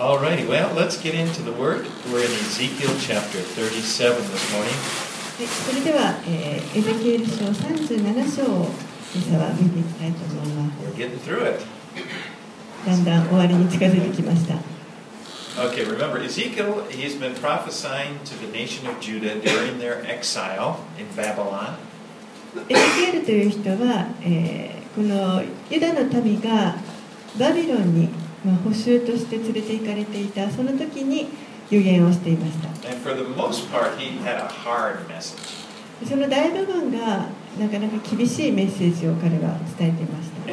Alrighty, well, let's get into the Word. We're in Ezekiel chapter 37 this morning. はい、それでは、えーエゼキエル書37章を今朝は見ていきたいと思います。 We're getting through it. だんだん終わりに近づいてきました。 Okay, remember, Ezekiel, he's been prophesying to the nation of Judah during their exile in Babylon. エゼキエルという人は、えーこのユダの民がバビロンに、 まあ、補修として連れて行かれていた、その時に予言をしていました。その大部分がなかなか厳しいメッセージを彼は伝えていました。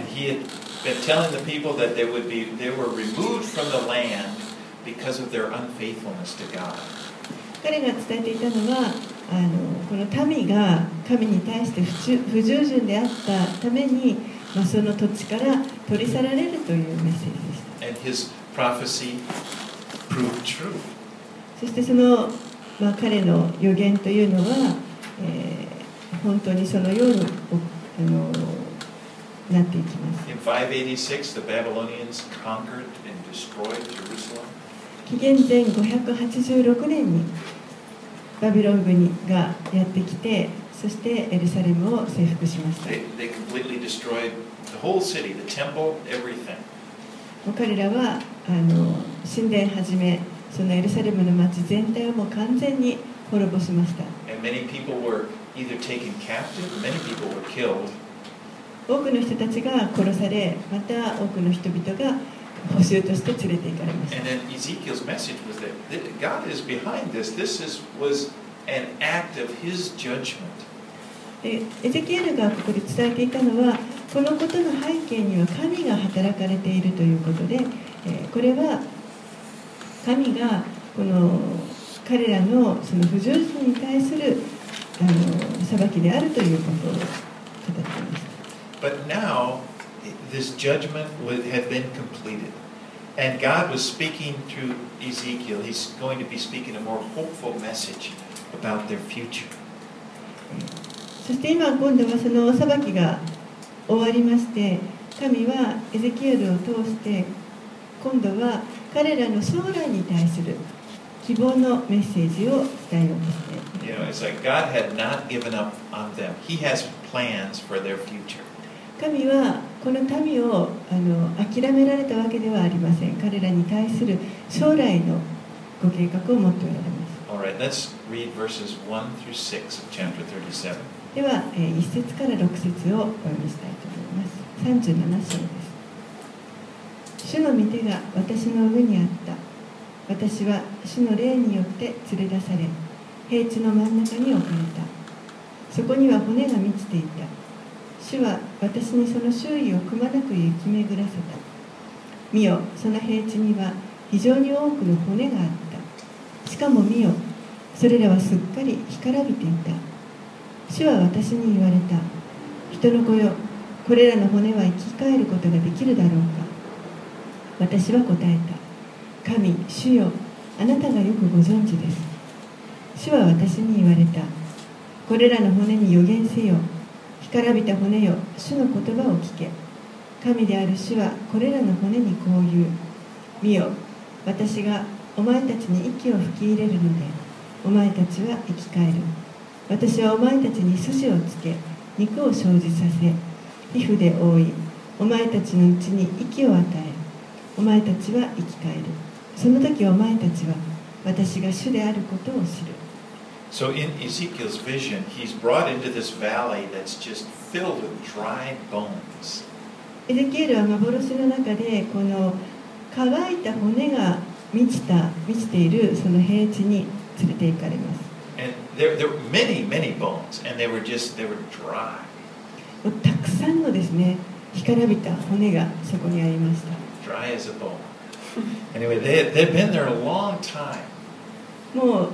彼が伝えていたのはあのこの民が神に対して不,従順であったために、まあ、その土地から取り去られるというメッセージでした。And his prophecy proved true. そしてその、まあ、彼の予言というのは、えー本当にそのようにおあのなっていきます In 586, the Babylonians conquered and destroyed Jerusalem. 紀元前586年にバビロン軍がやってきてそしてエルサレムを征服しました They, they completely destroyed the whole city, the temple, everything. 彼らはあの神殿はじめそのエルサレムの町全体をもう完全に滅ぼしました。多くの人たちが殺されまた多くの人々が補修として連れて行かれました。エゼキエルがここで伝えていたのはこのことの背景には神が働かれているということで、えーこれは神がこの彼らのその不従順に対するあの裁きであるということを語っていました But now, this judgment would have been completed. And God was speaking through Ezekiel. He's going to be speaking a more hopeful message about their future. そして今今度はそのお裁きが終わりまして神はエゼキエルを通して今度は彼らの将来に対する希望のメッセージを伝えようとして you know,、like、神はこの民をあの諦められたわけではありません。彼らに対する将来のご計画を持っておられます。All right, 16 of chapter 37. では、え1節から6節をお読みしたいと思います。37章です。主の御手が私の上にあった。私は主の霊によって連れ出され平地の真ん中に置かれた。そこには骨が満ちていた。主は私にその周囲をくまなく行き巡らせた。見よその平地には非常に多くの骨があった。しかも見よそれらはすっかり干からびていた。主は私に言われた。人の子よこれらの骨は生き返ることができるだろうか。私は答えた。神主よあなたがよくご存知です。主は私に言われた。これらの骨に予言せよ。干からびた骨よ主の言葉を聞け。神である主はこれらの骨にこう言う。見よ私がお前たちに息を吹き入れるのでお前たちは生き返る。私はお前たちに筋をつけ肉を生じさせ皮膚で覆いお前たちのうちに息を与えお前たちは生き返る。その時お前たちは私が主であることを知る。So in Ezekiel's vision, he's brought into this valley that's just filled with dry bones. エゼキエルは幻の中でこの乾いた骨が満ちた満ちているその平地に連れて行かれます there, there were many, many bones, and they were just, they were dry. たくさんのですね干からびた骨がそこにありました Dry as a bone. Anyway, they they'd been there a long time. もう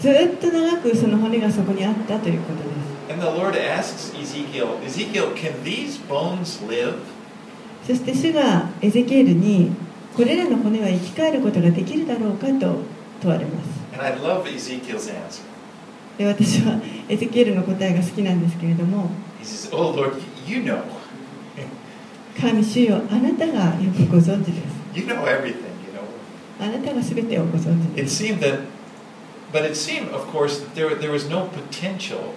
ずっと長くその骨がそこにあったということです And the Lord asks Ezekiel, Ezekiel, can these bones live? そして主がエゼキエルにこれらの骨は生き返ることができるだろうかと問われます And I love Ezekiel's answer. で私はエゼキエルの答えが好きなんですけれども He says, Oh Lord, you know. 神主よあなたがよくご存知です You know everything, you know. あなたが全てをご存知 It です seemed that, but it seemed, of course, that there, there was no potential,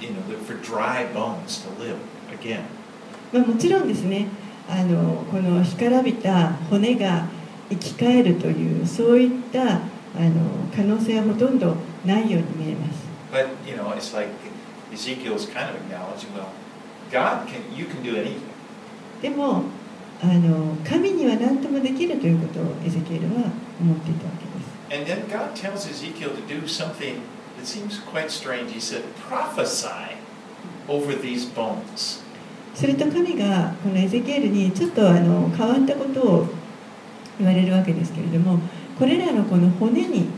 you know, that for dry bones to live again. まあ、もちろんですねあのこの干からびた骨が生き返るというそういったあの可能性はほとんどないように見えます But you know, it's like Ezekiel's kind of analogy well, God can you can do anything. あの神には何ともできるということをエゼキエルは思っていたわけです。Said, それと神がこのエゼキエルにちょっとあの変わったことを言われるわけですけれども、これらのこの骨に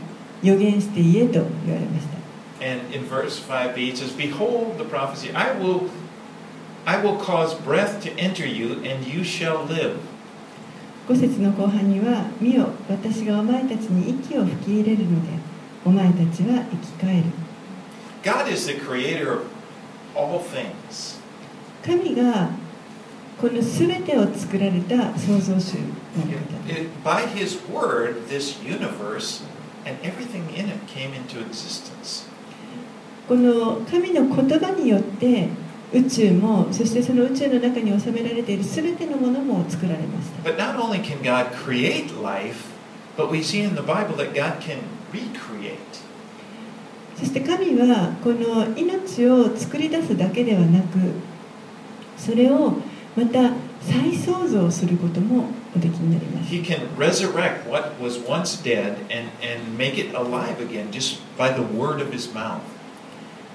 予言して言えと言われました。And in verse 5b, it says, Behold the prophecy, I will, I will cause breath to enter you, and you shall live. 5節の後半には「見よ私がお前たちに息を吹き入れるのでお前たちは生き返る God is the creator of all things. 神がこの全てを作られた創造主の It- 方 it- by His word, this universe and everything in it came into existence. この神の言葉によって宇宙もそしてその宇宙の中に収められている全てのものも作られました。そして神はこの命を作り出すだけではなくそれをまた再創造することもおできになります。He.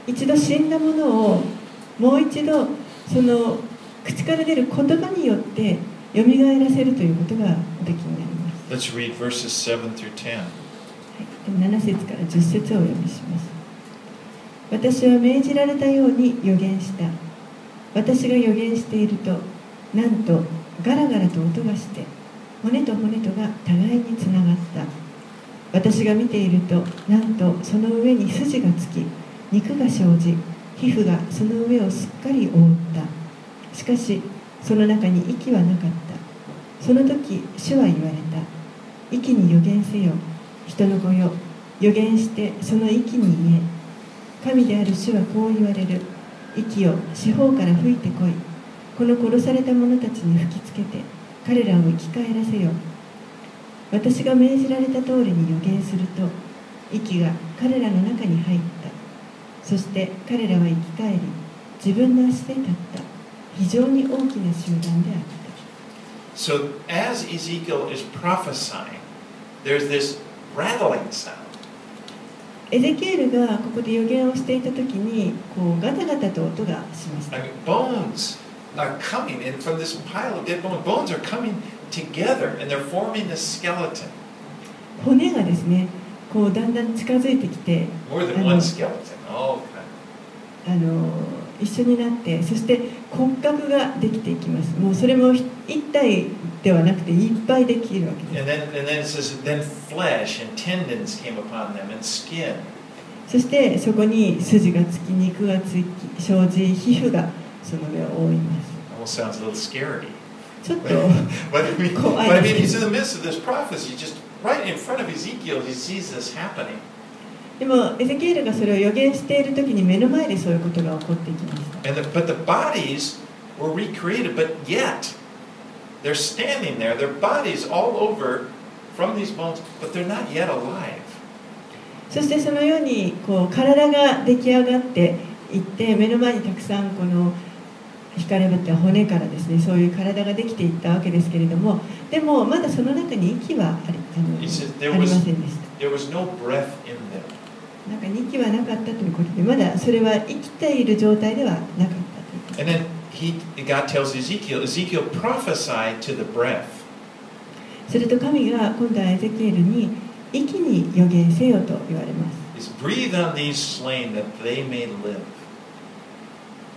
一度死んだものをもう一度その口から出る言葉によって蘇らせるということがおできになります。Let's read verses 7 through 10. 7節から10節をお読みします。私は命じられたように予言した。私が予言しているとなんとガラガラと音がして骨と骨とが互いにつながった。私が見ているとなんとその上に筋がつき肉が生じ皮膚がその上をすっかり覆った。しかしその中に息はなかった。その時主は言われた。息に予言せよ。人の子よ。予言してその息に言え。神である主はこう言われる。息を四方から吹いてこい。この殺された者たちに吹きつけて彼らを生き返らせよ。私が命じられた通りに予言すると息が彼らの中に入った。そして彼らは生き返り自分の足で立った非常に大きな集団であった So as Ezekiel is prophesying, there's this rattling sound. エゼキエルがここで予言をしていた時にこうガタガタと音がしました I mean, bones are coming, and from this pile of dead bones, bones are coming together and they're forming a skeleton. 骨がですねこうだんだん近づいてきて More than one skeleton. あの一緒になってそして骨格ができていきます。もうそれも一体ではなくていっぱいできるわけです。そしてそこに筋がつき肉がつき生じ皮膚がその上を覆います。ちょっとでもエゼキエルがそれを予言しているときに目の前でそういうことが起こっていきました。そしてそのようにこう体が出来上がっていって目の前にたくさんこの光かれまた骨からですねそういう体が出来ていったわけですけれどもでもまだその中に息はあ,あ,のりませんでした。なんか2期はなかったということで、まだそれは生きている状態ではなかったと。And then he, God tells Ezekiel, Ezekiel prophesied to the breath. すると神が今度はエゼキエルに息に予言せよと言われます。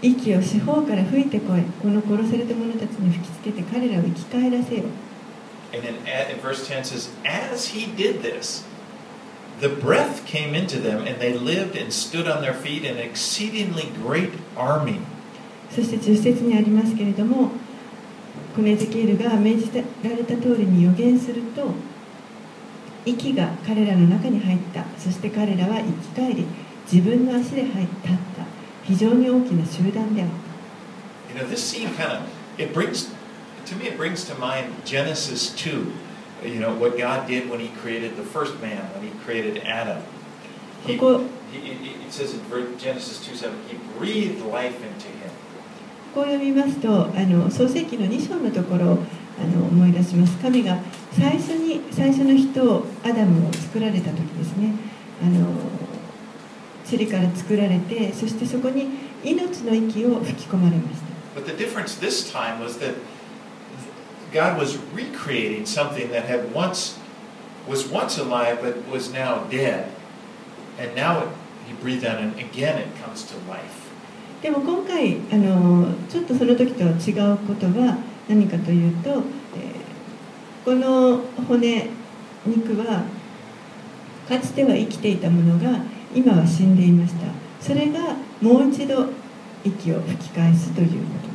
息を四方から吹いてこい。この殺された者たちに吹きつけて彼らを生き返らせよ。And then at, verse 10 says, As he did this, the breath came into them, and they lived and stood on their feet, an exceedingly great army. そして10節にありますけれどもこのエゼキエルが命じられた通りに予言すると息が彼らの中に入ったそして彼らは生き返り自分の足で入ったった非常に大きな集団であった You know, this scene kind of it brings to me it brings to mind Genesis 2. You know what God did when He created the first man, when He created Adam. He, ここ he, it says in Genesis 2 7, He breathed life into him. こう読みますとあの創世記の2章のところをあの思い出します神が最初に最初の人をアダムを作られた時ですねあの塵から作られてそしてそこに命の息を吹き込まれました But the difference this time was that God was recreating something that had once was once alive but was now dead. And now it, he breathed on and again it comes to life. でも今回あのちょっとその時と違うことは何かというと、えーこの骨肉はかつては生きていたものが今は死んでいましたそれがもう一度息を吹き返すということ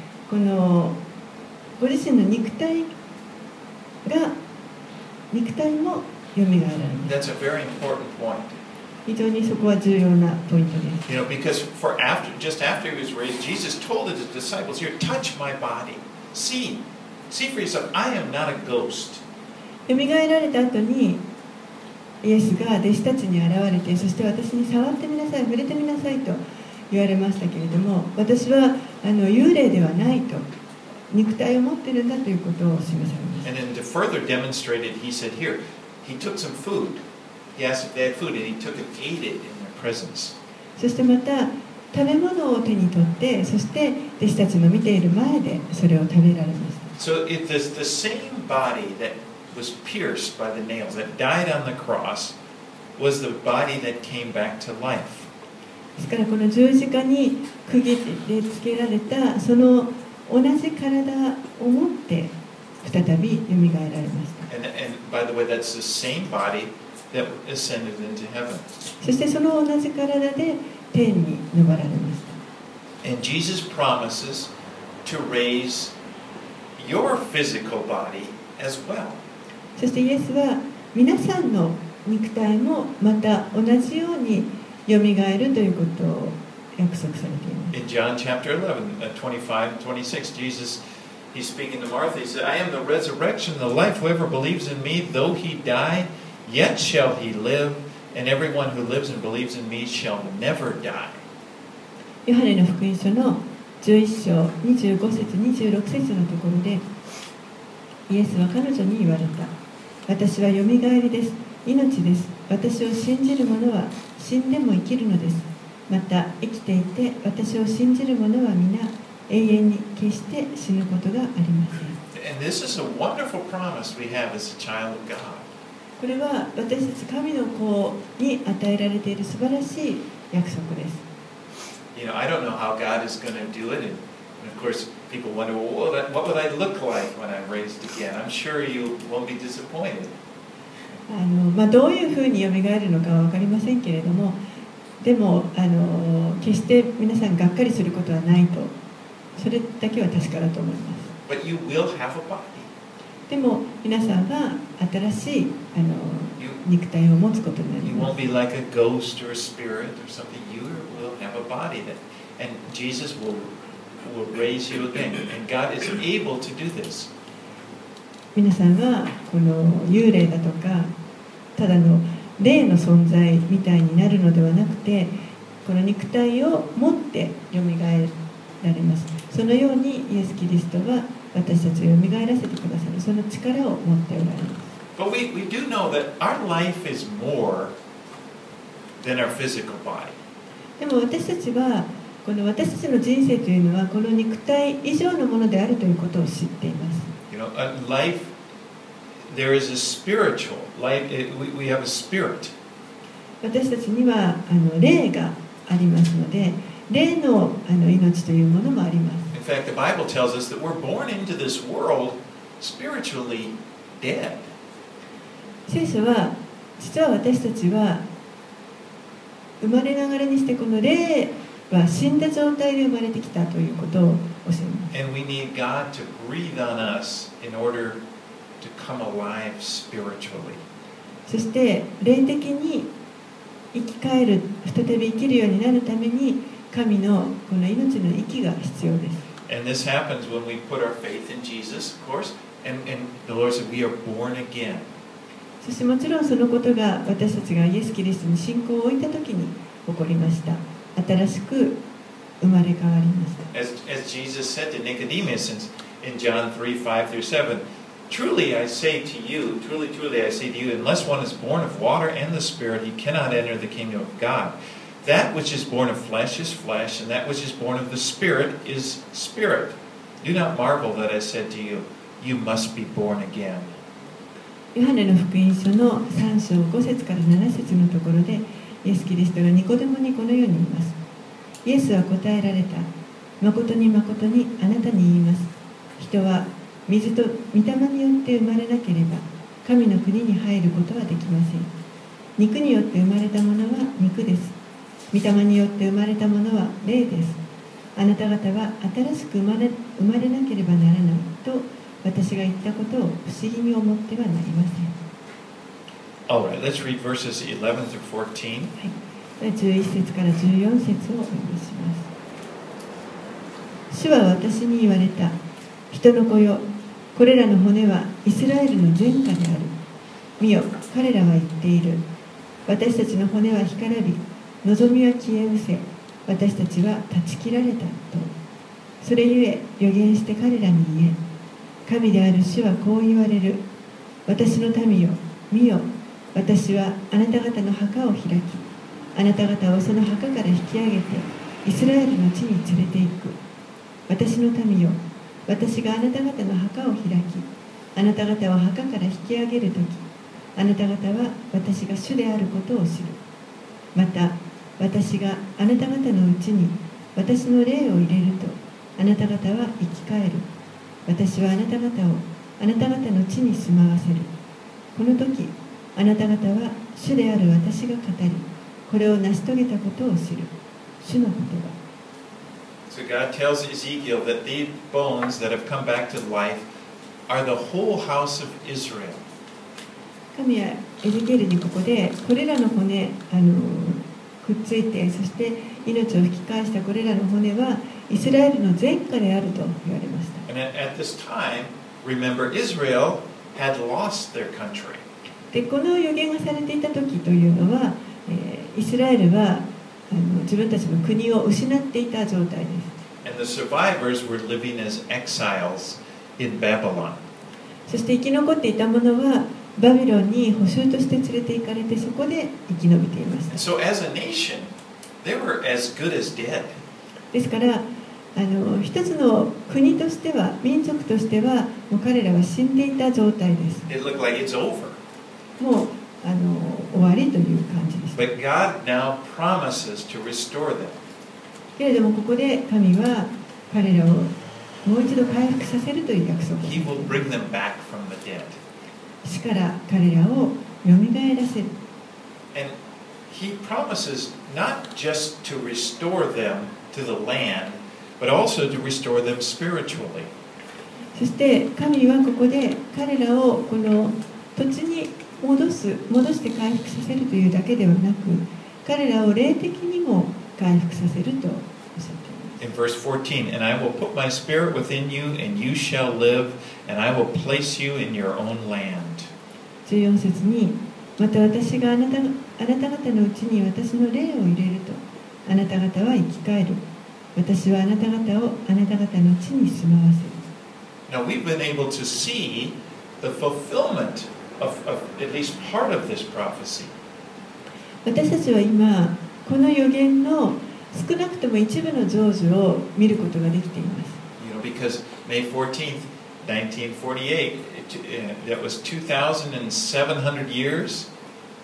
このご自身の肉体が肉体もよみがえられます That's a very important point. 非常にそこは重要なポイントです You know, because for after, just after he was raised, Jesus told his disciples, "Here, touch my body. See, see for yourself. I am not a ghost." よみがえられた後にイエスが弟子たちに現れてそして私に触ってみなさい触れてみなさいと言われましたけれども私はあの幽霊ではないと肉体を持ってるんだということを示されました And then to further demonstrate it, he said, "Here, he took some food. He asked if they had food, and he took it, ate it in their presence." そしてまた食べ物を手に取ってそして弟子たちの見ている前でそれを食べられました So it is the same body that was pierced by the nails, that died on the cross, was the body that came back to life. ですからこの十字架に釘でつけられたその同じ体を持って再び蘇られました。そしてその同じ体で天に昇られました。そしてイエスは皆さんの肉体もまた同じようによみがえるということを約束されています In John chapter 11, uh, 25 and 26, Jesus, he's speaking to Martha. He said, I am the resurrection, the life. Whoever believes in me, though he die, yet shall he live. And everyone who lives and believes in me shall never die. ヨハネの福音書の11章25節26節のところでイエスは彼女に言われた私はよみがえりです命です私を信じる者は死んでも生きるのですまた生きていて私を信じる者は皆永遠に決して死ぬことがありません And this is a wonderful promise we have as a child of God. これは私たち神の子に与えられている素晴らしい約束です You know, I don't know how God is going to do it. And, of course, people wonder, well, what would I look like when I'm raised again? I'm sure you won't be disappointed. あのまあ、どういうふうによみがえるのかは分かりませんけれどもでもあの決して皆さんがっかりすることはないとそれだけは確かだと思います But you will have a body. でも皆さんは新しいあの You, 肉体を持つことになり you ま won't す be like a ghost or a spirit or something. You will have a body that, and Jesus will will raise you again. And God is able to do this. 皆さんはこの幽霊だとかただの霊の存在みたいになるのではなくてこの肉体を持ってよみがえられます。そのようにイエス・キリストは私たちをよみがえらせてくださる。その力を持っておられます。But we, we do know that our life is more than our physical body. でも私たちはこの私たちの人生というのはこの肉体以上のものであるということを知っています。You know, life there is a spiritual life. We, we have a spirit. 私たちにはあの霊がありますので霊のあの命というものもあります In fact, the Bible tells us that we're born into this world spiritually dead. 聖書は実は私たちは生まれながらにしてこの霊は死んだ状態で生まれてきたということを教えます And we need God to breathe on us in order そして霊的に生き返る再び生きるようになるために神のこの命の息が必要です And this happens when we put our faith in Jesus, of course. And, and the Lord said, We are born again. そしてもちろんそのことが私たちがイエス・キリストに信仰を置いた時に起こりました新しく生まれ変わりました As, as Jesus said to Nicodemus in John 3 5 through 7, Truly I say to you, truly, truly I say to you, unless one is born of water and the Spirit, he cannot enter the kingdom of God. That which is born of flesh is flesh, and that which is born of the Spirit is spirit. Do not marvel that I said to you, You must be born again. ヨハネの福音書の3章5節から7節のところでイエス・キリストがニコデモにこのように言いますイエスは答えられた誠に誠にあなたに言います人は 水と御霊によって生まれなければ神の国に入ることはできません。肉によって生まれたものは肉です。御霊によって生まれたものは霊です。あなた方は新しく生まれ生まれなければならないと私が言ったことを不思議に思ってはなりません。All right, let's read verses 11 through 14. 11節から14節をお読みします。主は私に言われた人の子よ。これらの骨はイスラエルの前科である。見よ彼らは言っている。私たちの骨は干からび望みは消え失せ私たちは断ち切られたと。それゆえ予言して彼らに言え。神である主はこう言われる。私の民よ見よ。私はあなた方の墓を開きあなた方をその墓から引き上げてイスラエルの地に連れて行く。私の民よ私があなた方の墓を開きあなた方を墓から引き上げる時あなた方は私が主であることを知る。また私があなた方のうちに私の霊を入れるとあなた方は生き返る。私はあなた方をあなた方の地に住まわせる。この時あなた方は主である私が語りこれを成し遂げたことを知る。主の言葉。So God tells Ezekiel that these bones that have come back to life are the whole house of Israel. 神はエゼキエルにここでこれらの骨あのくっついてそして命を引き返したこれらの骨はイスラエルの前科であると言われました And at, this time, remember, Israel had lost their country. でこの予言がされていた時というのは、えーイスラエルはあの自分たちの国を失っていた状態です。そして生き残っていた者はバビロンに補修として連れて行かれてそこで生き延びていました。ですからあの一つの国としては民族としてはもう彼らは死んでいた状態です。もうあの終わりという感じです But God now promises to restore them. けれどもここで神は彼らをもう一度回復させるという約束を He will bring them back from the dead. 死から彼らをよみがえらせる And he promises not just to restore them to the land, but also to restore them spiritually. そして神はここで彼らをこの土地に戻す戻して回復させるというだけではなく彼らを霊的にも回復させるとおっしゃっています。14節にまた私があな,たあなた方のうちに私の霊を入れると。あなた方は生き返る。私はあなた方をあなた方の地に住まわせる。Now we've been able to see the fulfillment of, of at least part of this prophecy. 私たちは今この予言の少なくとも一部の成就を見ることができています You know, because May 14th 1948, it, uh, that was 2,700 years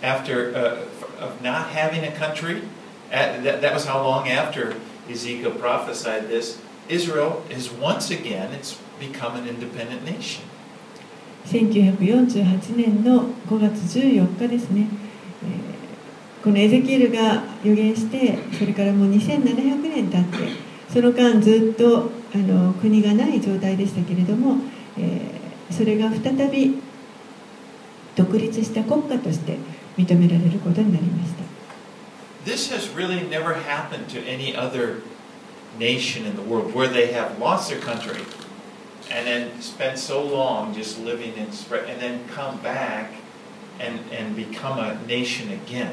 after uh, of not having a country. At, that, that was how long after Ezekiel prophesied this. Israel is once again, it's become an independent nation. 1948年の5月14日ですね、えーこのエゼキエルが予言してそれからもう2700年経ってその間ずっとあの国がない状態でしたけれども、えーそれが再び独立した国家として認められることになりました。This has really never happened to any other nation in the world where they have lost their country. And then spent so long just living in spread and then come back and, and become a nation again.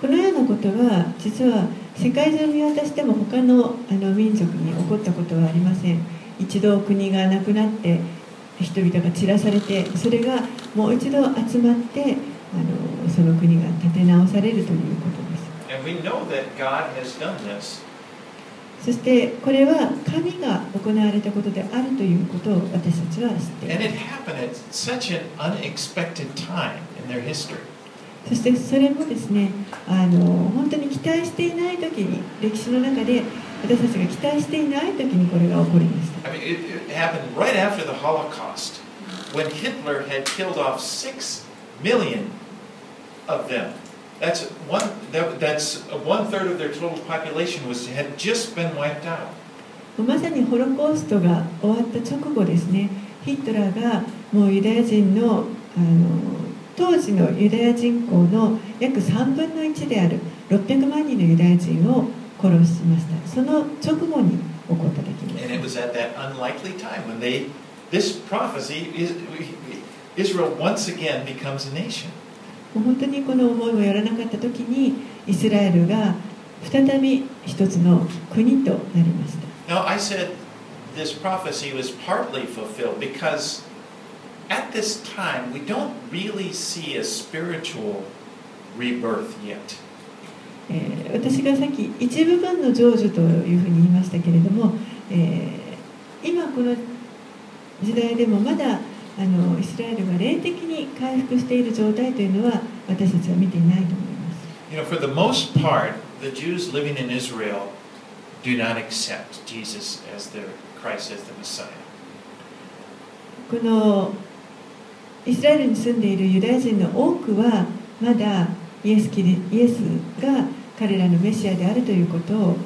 このようなことは実は世界中見渡しても他のあの民族に起こったことはありません一度国がなくなって人々が散らされてそれがもう一度集まってあのその国が立て直されるということです And we know that God has done this. そしてこれは神が行われたことであるということを私たちは知っていま。そしてそれもですねあの、本当に期待していない時に、歴史の中で私たちが期待していない時にこれが起こりました。When Hitler had killed off 6 million of them. That's one. That, that's one third of their total population was had just been wiped out. まさにホロコーストが終わった直後ですねヒットラーがもうユダヤ人のあの当時のユダヤ人口の約3分の1である600万人のユダヤ人を殺しましたその直後に起こった出来 And it 事 was at that unlikely time when they, this prophecy is Israel once again becomes a nation. もう本当にこの思いをやらなかった時にイスラエルが再び一つの国となりました Now I said this prophecy was partly fulfilled because at this time we don't really see a spiritual rebirth yet. えー私がさっき一部分の成就というふうに言いましたけれども、えー今この時代でもまだあのイスラエルが霊的に回復している状態というのは私たちは見ていないと思います You know, for the most part, the Jews living in Israel do not accept Jesus as their Christ as the Messiah. このイスラエルに住んでいるユダヤ人の多くはまだイエスキリイエスが彼らのメシアであるということを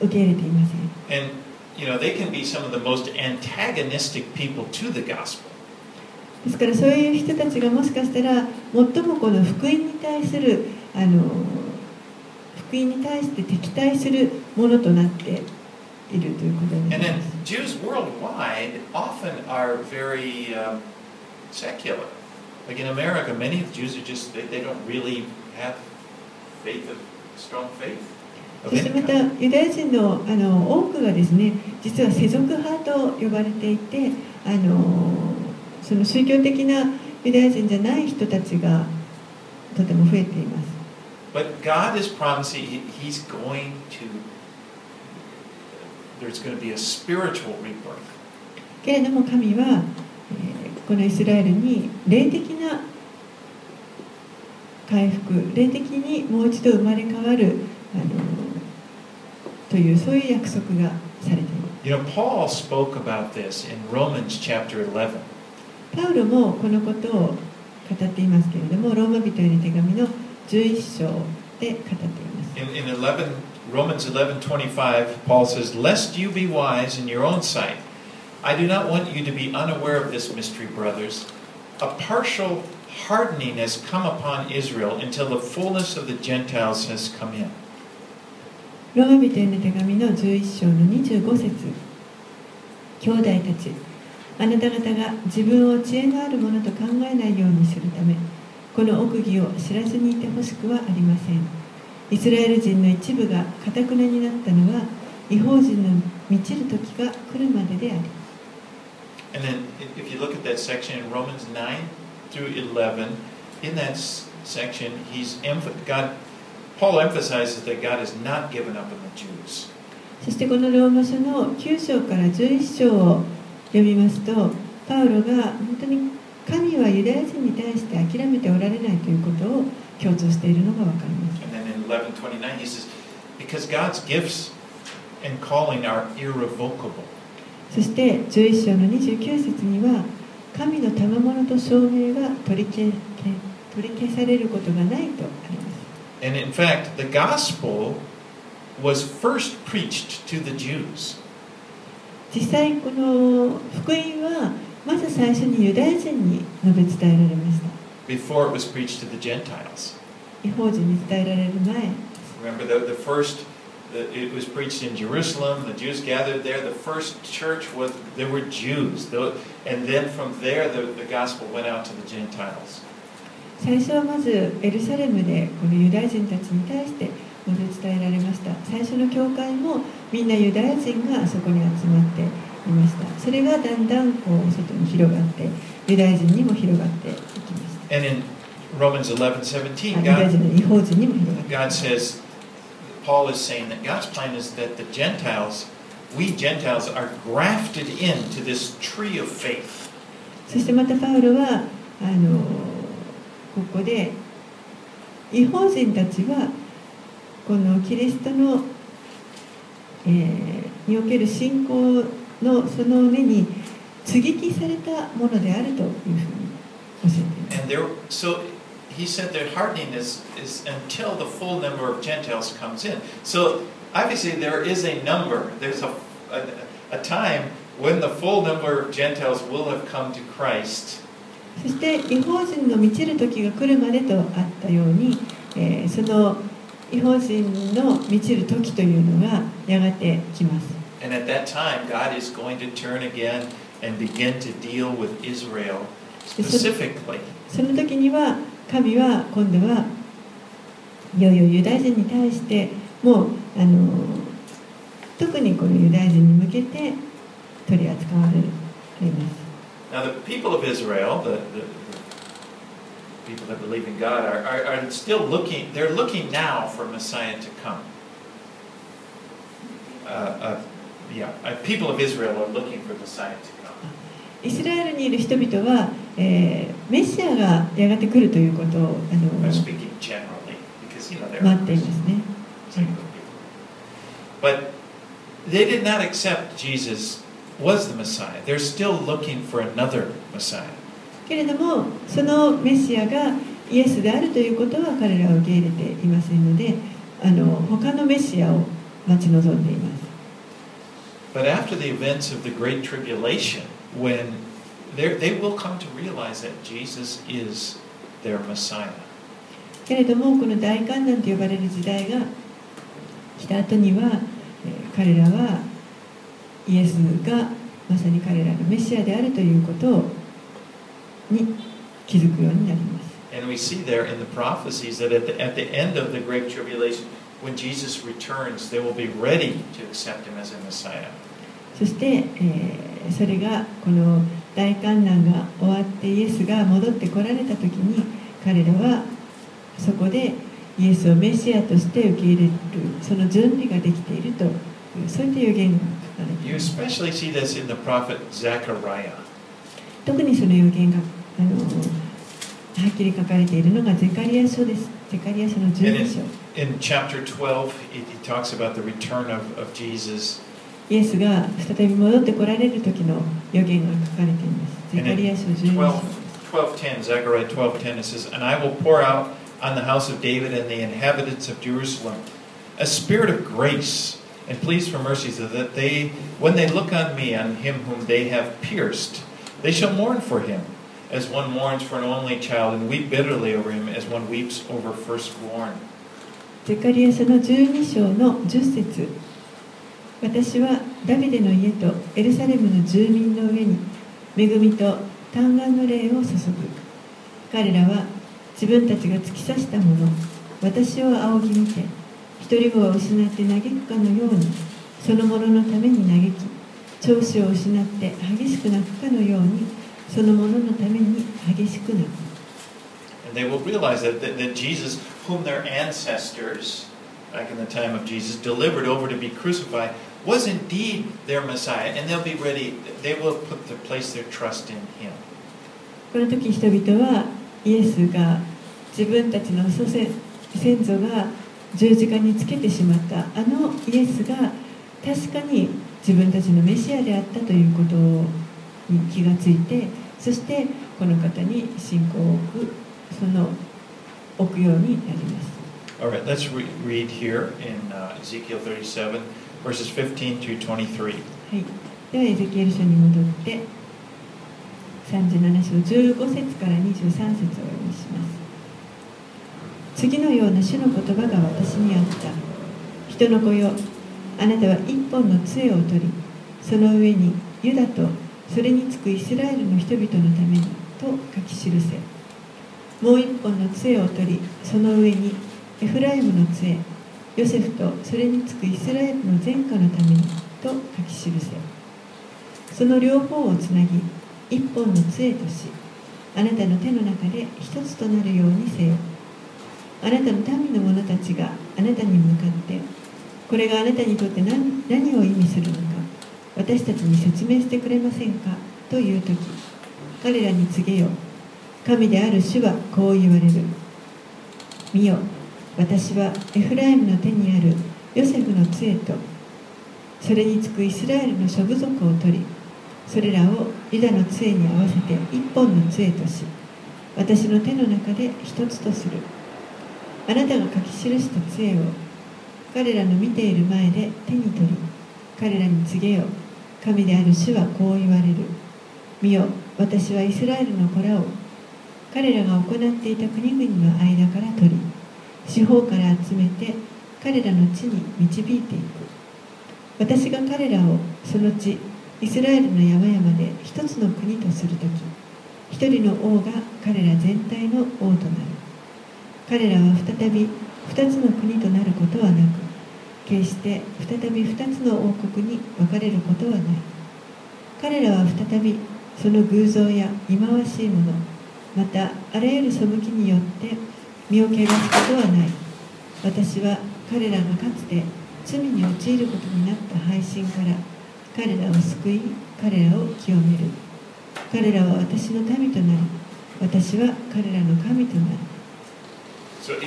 受け入れていません And you know, they can be some of the most antagonistic people to the gospel. ですからそういう人たちがもしかしたら最もこの福音に対するあの福音に対して敵対するものとなっているということになります Jews worldwide often are very um, secular. Like in America, many of the Jews are just, they, they don't really have faith of, strong faith. そしてまた.ユダヤ人のあの多くがですね実は世俗派と呼ばれていてあのその宗教的なユダヤ人じゃない人たちがとても増えています。けれども神は、えー、このイスラエルに霊的な回復、霊的にもう一度生まれ変わるあのというそういう約束がされています。パウロもこのことを語っていますけれどもローマ人への手紙の11章で語っています In, in 11, Romans 11:25, Paul says, "Lest you be wise in your own sight, I do not want you to be unaware of this mystery, brothers. A partial hardening has come upon Israel until the fullness of the Gentiles has come in." ローマ人への手紙の11章の25節兄弟たちあなた方が自分を知恵のあるものと考えないようにするためこの奥義を知らずにいてほしくはありませんイスラエル人の一部がかたくなになったのは違法人の満ちる時が来るまでであり And then if you look at that section in Romans 9 through 11, in that section, he's emph- God Paul emphasizes that God has not given up on the Jews. そしてこのローマ書の9章から11章を読みますとパウロが本当に神はユダヤ人に対して諦めておられないということを強調しているのが分かります And then in 1129, he says, Because God's gifts and calling are irrevocable. そして11章の29節には神の賜物と証明が取り消取り消されることがないとあります And in fact, the gospel was first preached to the Jews. 実際この福音はまず最初にユダヤ人に述べ伝えられました before it was preached to the Gentiles. 違法人に伝えられる前 Remember, the, the first, the, it was preached in Jerusalem. The Jews gathered there. The first church was, there were Jews. Tho- And then from there, the, the gospel went out to the Gentiles. 最初はまずエルサレムでこのユダヤ人たちに対して述べ伝えられました最初の教会もみんなユダヤ人がそこに集まっていましたそれがだんだんこう外に広がってユダヤ人にも広がっていきまし And in Romans 11, たあ 17, ユダヤ God, God says, Paul is saying that God's plan is that the Gentiles, we Gentiles, are grafted into this tree of faith. そしてまたパウロはあのここで違法人たちはこのキリストの、えーにおける信仰のその根に接ぎ木されたものであるというふうに教えています And there, so he said their hardening is, is until the full number of Gentiles comes in. So obviously there is a number, there's a, a, a time when the full number of Gentiles will have come to Christ. そして違法人の満ちる時が来るまでとあったように、えーその違法人の満ちる時というのがやがてきます。そ,の時には神は今度はいよいよユダヤ人に対してもうあの特にこのユダヤ人に向けて取り扱われてます。people that believe in God, are, are, are still looking, they're looking now for Messiah to come. Uh, uh, yeah, uh, people of Israel are looking for Messiah to come. イスラエルにいる人々は、えーメシアがやがて来るということをあ I'm の speaking generally because, you know, they're 待っていますね single people. But they did not accept Jesus was the Messiah. They're still looking for another Messiah. けれどもそのメシアがイエスであるということは彼らは受け入れていませんのであの他のメシアを待ち望んでいます But after the events of the Great Tribulation, when they will come to realize that Jesus is their Messiah. けれどもこの大観難と呼ばれる時代が来た後には、えー彼らはイエスがまさに彼らのメシアであるということに気づくようになります And we see there in the prophecies that at the, at the end of the Great Tribulation, when Jesus returns, they will be ready to accept him as a Messiah. そして、えーそれがこの大観難が終わってイエスが戻ってこられた時に彼らはそこでイエスをメシアとして受け入れるその準備ができているというそういった予言が書かれています especially see this in the prophet Zechariah. 特にその予言があのはっきり書かれているのがゼカリア書ですゼカリア書の12章 In chapter 12, he, he talks about the return of, of Jesus. イエスが再び戻ってこられる時の予言が書かれていますゼカリア書12章 12, 12:10, Zechariah 12:10, it says, "And I will pour out on the house of David and the inhabitants of Jerusalem a spirit of grace and pleas for mercy, so that they, when they look on me, on him whom they have pierced, they shall mourn for him, As one mourns for an only child, and weep bitterly over him, as one weeps over firstborn." ゼカリア書の12章の10節私はダビデの家とエルサレムの住民の上に恵みと嘆願の霊を注ぐ彼らは自分たちが突き刺したもの私を仰ぎ見て一人子を失って嘆くかのようにそのもののために嘆き長子を失って激しく泣くかのようにそのもののために激しく泣く And they will realize that, that, that Jesus, whom their ancestors, back in the time of Jesus, delivered over to be crucified, was indeed their Messiah, and they'll be ready, they will put their, place their trust in him. この時人々はイエスが自分たちの祖先先祖が十字架につけてしまったあのイエスが確かに自分たちのメシアであったということに気がついてそしてこの方に信仰を置くその置くようになります。All right, let's re- read here in uh, Ezekiel 37, verses 15 through 23. はい、ではエゼキエル書に戻って37章15節から23節をお読みします。次のような主の言葉が私にあった。人の子よあなたは一本の杖を取りその上にユダとそれにつくイスラエルの人々のためにと書き記せ。もう一本の杖を取りその上にエフライムの杖ヨセフとそれにつくイスラエルの前科のためにと書き記せ。その両方をつなぎ一本の杖としあなたの手の中で一つとなるようにせよ。あなたの民の者たちがあなたに向かってこれがあなたにとって何何を意味するの私たちに説明してくれませんか？という時彼らに告げよ神である主はこう言われる。見よ私はエフライムの手にあるヨセフの杖とそれにつくイスラエルの諸部族を取りそれらをユダの杖に合わせて一本の杖とし私の手の中で一つとする。あなたが書き記した杖を彼らの見ている前で手に取り彼らに告げよ神である主はこう言われる。見よ私はイスラエルの子らを彼らが行っていた国々の間から取り四方から集めて彼らの地に導いていく。私が彼らをその地イスラエルの山々で一つの国とするとき一人の王が彼ら全体の王となる。彼らは再び二つの国となることはなく決して再び二つの王国に分かれることはない。彼らは再びその偶像や忌まわしいものまたあらゆる背きによって身を汚すことはない。私は彼らがかつて罪に陥ることになった配信から彼らを救い彼らを清める。彼らは私の民となり私は彼らの神となる。So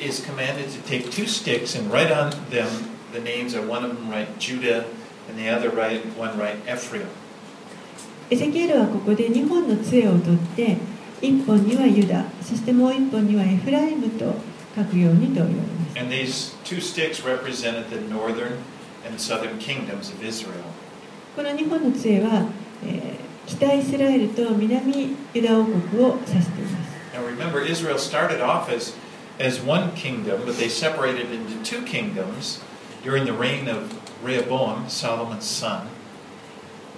is commanded to take two sticks and write on them the names of one of them write Judah and the other write one write Ephraim. エゼキエルはここで2本の杖を取って1本にはユダそしてもう1本にはエフライムと書くようにと言われます And these two sticks represented the northern and southern kingdoms of Israel. この2本の杖は、えー北イスラエルと南ユダ王国を指しています Now remember, Israel started off as, as one kingdom, but they separated into two kingdoms during the reign of Rehoboam, Solomon's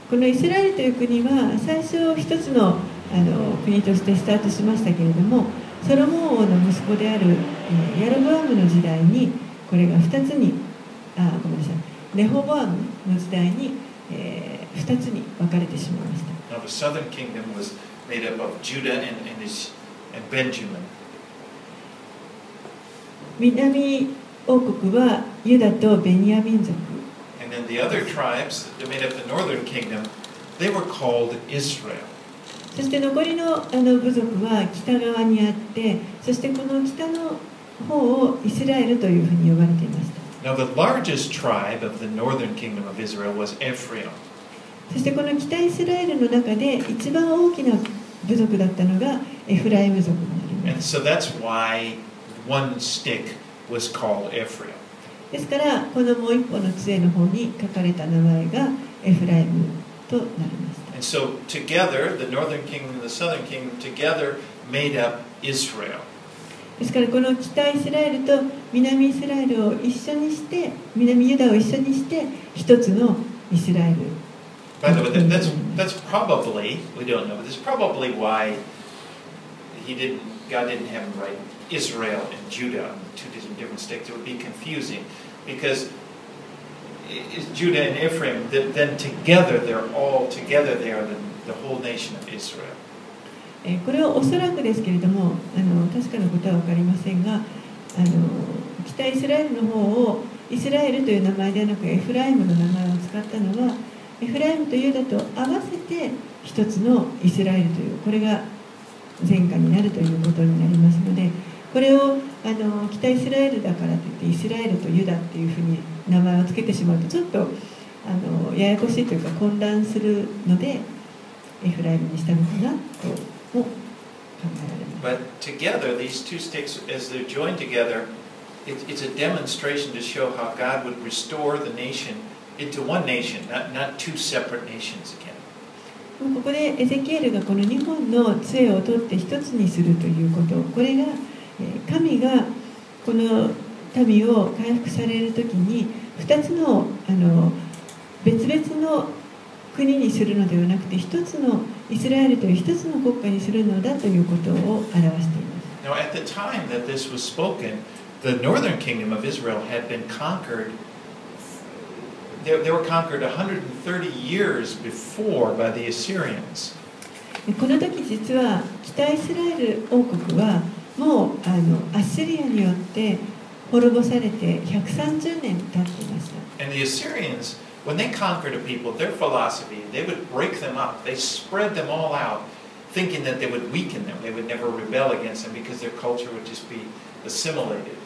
このイスラエルという国は最初一つの,あの国としてスタートしましたけれどもソロモン王の息子であるヤロボアムの時代にこれが2つにあごめんなさいレホボアムの時代に、えー、2つに分かれてしまいました。南王国はユダとベニヤ民族。そして残りの,あの部族は北側にあって、そしてこの北の方をイスラエルというふうに呼ばれていまし。そしてこの北イスラエルの中で一番大きな部族だったのがエフライム族。one stick was called Ephraim. ですからこのもう一本の杖の方に書かれた名前がエフライムとなりました And so together, the northern kingdom and the southern kingdom together made up Israel. ですからこの北イスラエルと南イスラエルを一緒にして南ユダを一緒にして一つのイスラエル By the way, that, that's that's probably we don't know, but that's probably why he didn't God didn't have him write Israel and Judah two different different sticks. It would be confusing because Judah and Ephraim then, together, they're all together they are the, the whole nation of Israel. これはおそらくですけれどもあの確かなことは分かりませんがあの北イスラエルの方をイスラエルという名前ではなくエフライムの名前を使ったのはエフライムとユダと合わせて一つのイスラエルというこれが前科になるということになりますのでこれをあの北イスラエルだからといってイスラエルとユダっていうふうに名前を付けてしまうとちょっとあのややこしいというか混乱するのでエフライムにしたのかなとも考えられます。But together, these two sticks, as they're joined together, it, it's a demonstration to show how God would restore the nation into one nation, not, not two separate nations again. ここでエゼキエルがこの2本の杖を取って一つにするということこれがえー神がこの民を回復されるとに2つの,あの別々の国にするのではなくて一つのイスラエルという一つの国家にするのだということを表しています。でこの時実は北イスラエル王国はもうあのアッシリアによって滅ぼされて130年経っていました And the Assyrians, when they conquered a people, their philosophy, they would break them up. They spread them all out, thinking that they would weaken them. They would never rebel against them because their culture would just be assimilated.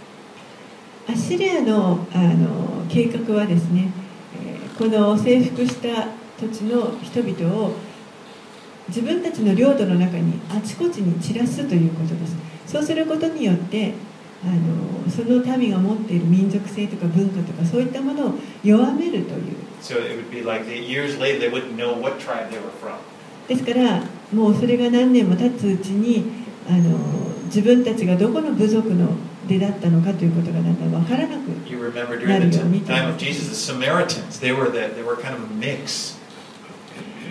アッシリアのあの計画はですね、えーこの征服した土地の人々を自分たちの領土の中にあちこちに散らすということですそうすることによってあのその民が持っている民族性とか文化とかそういったものを弱めるという。ですからもうそれが何年も経つうちにあの自分たちがどこの部族の出だったのかということがなんか分からなくなるように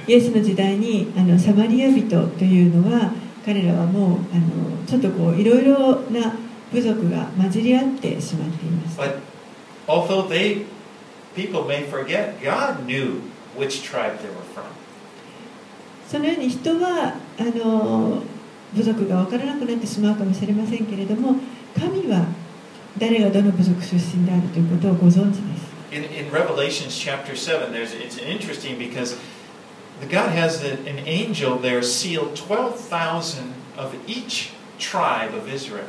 イエスの時代にあのサマリア人というのは。彼らはもうあのちょっとこういろいろな部族が混じり合ってしまっています But although they, people may forget, God knew which tribe they were from. そのように人はあの部族が分からなくなってしまうかもしれませんけれども神は誰がどの部族出身であるということをご存知です In, in Revelations chapter 7, there's, it's interesting because God has an angel there seal 12,000 of each tribe of Israel.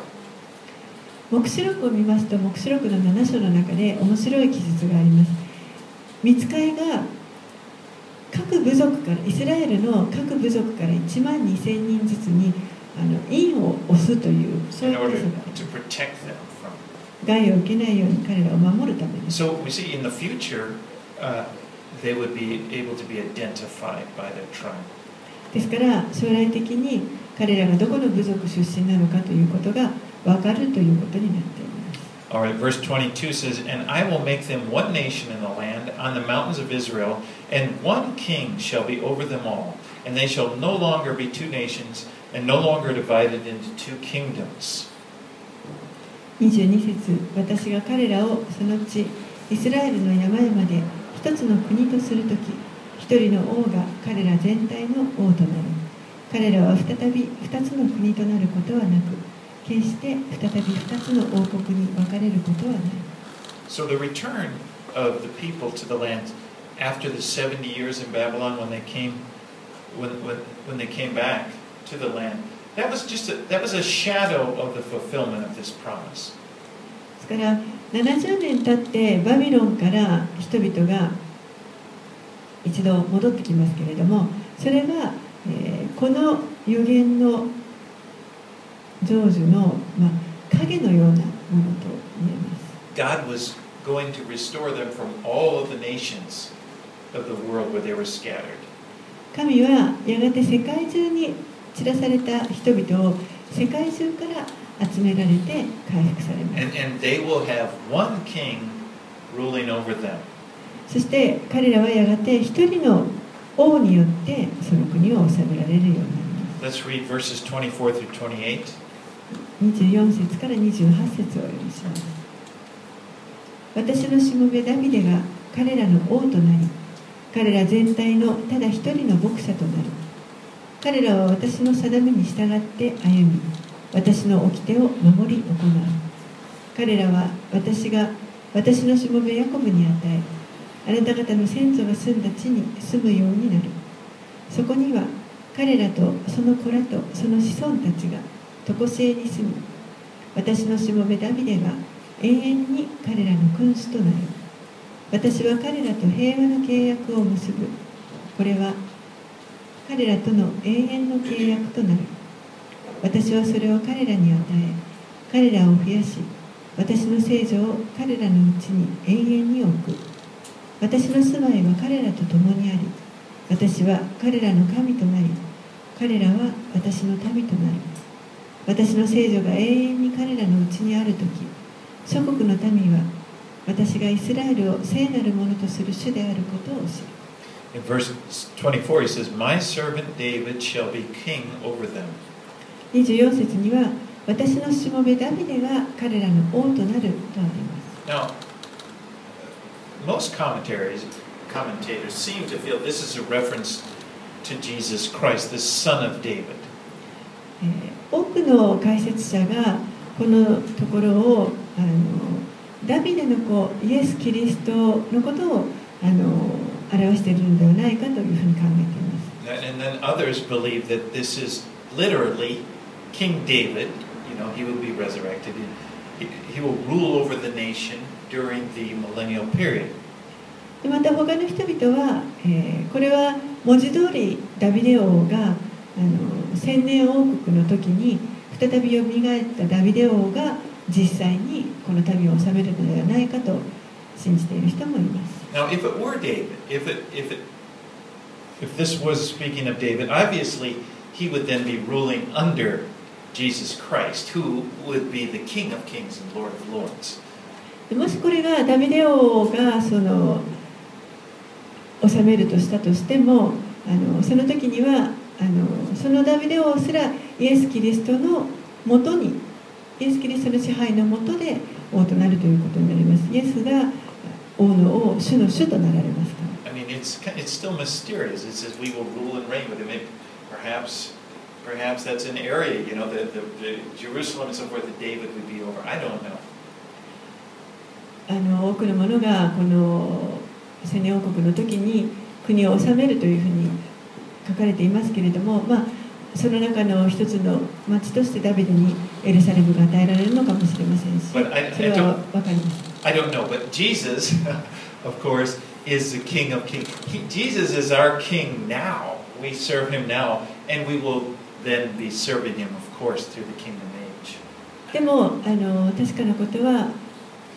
黙示録を見ますと黙示録の7章の中で面白い記述があります見つかいが各部族からイスラエルの各部族から1万2000人ずつにあの印を押すというそうい in うこ order とが to protect them from. 害を受けないように彼らを守るためです So we see in the future, uh, they would be able to be identified by their tribe. ですから将来的に彼らがどこの部族出身なのかということが分かるということになっています All right, verse 22 says, And I will make them one nation in the land, on the mountains of Israel, and one king shall be over them all. And they shall no longer be two nations, and no longer divided into two kingdoms. 22節私が彼らをその地イスラエルの山々で 一つの国とするとき一人の王が彼ら全体の王となる彼らは再び二つの国となることはなく決して再び二つの王国に分かれることはない So the return of the people to the land after the 70 years in Babylon when they came when, when, when they came back to the land, that was just a, that was a shadow of the fulfillment of this promise. ですから70年経ってバビロンから人々が一度戻ってきますけれどもそれは、えーこの予言の成就の、まあ、影のようなものと言えます God was going to restore them from all of the nations of the world where they were scattered. 神はやがて世界中に散らされた人々を世界中から集められて回復されます And, and they will have one king ruling over them. そして彼らはやがて一人の王によってその国を治められるようになります Let's read verses 24 through 28. 24節から28節をお読みします私のしもべダビデが彼らの王となり彼ら全体のただ一人の牧者となる彼らは私の定めに従って歩み私の掟を守り行う彼らは私が私のしもべヤコブに与えあなた方の先祖が住んだ地に住むようになる。そこには彼らとその子らとその子孫たちが常しえに住み私のしもべダビデが永遠に彼らの君主となる。私は彼らと平和の契約を結ぶ。これは彼らとの永遠の契約となる。私はそれを彼らに与え彼らを増やし私の聖女を彼らのうちに永遠に置く。私の住まいは彼らと共にあり私は彼らの神となり彼らは私の民となる。私の聖女が永遠に彼らのうちにある時諸国の民は私がイスラエルを聖なるものとする主であることを知る。In verse 24, he says, My servant David shall be king over them. 24節には私のしもべダビデが彼らの王となるとあります Now, most commentaries, commentators seem to feel this is a reference to Jesus Christ, the son of David. えー多くの解説者がこのところをあのダビデの子イエス・キリストのことをあの表しているのではないかというふうに考えています And then others believe that this is literally King David. You know, he will be resurrected. He, he will rule over the nation during the millennial period. でまた他の人々は、えーこれは文字通りダビデ王があの千年王国の時に再びよみがえったダビデ王が実際にこの民を治めるのではないかと信じている人もいます。 Now, if it were David, if it, if it, if this was speaking of David, obviously he would then be ruling under Jesus Christ, who would be the King of Kings and Lord of Lords. でもしこれがダビデ王がその治めるとしたとしてもあのその時にはあのそのダビデ王すらイエス・キリストのもとにイエス・キリストの支配のもとで王となるということになりますイエスが王の王主の主となられますから I mean, it's it's still mysterious. It says we will rule and reign with him. Perhaps, perhaps that's an area, you know, the, the, the Jerusalem and so forth that David would be over. I don't know. あの多くの者がこの千年王国の時に国を治めるというふうに書かれていますけれども、まあ、その中の一つの町としてダビデにエルサレムが与えられるのかもしれませんし But I, そ I れは don't, 分かります I don't know. But Jesus, of course, is the King of Kings. He, Jesus is our King now. We serve him now, and we will then be serving him, of course, through the kingdom age. でもあの確かなことは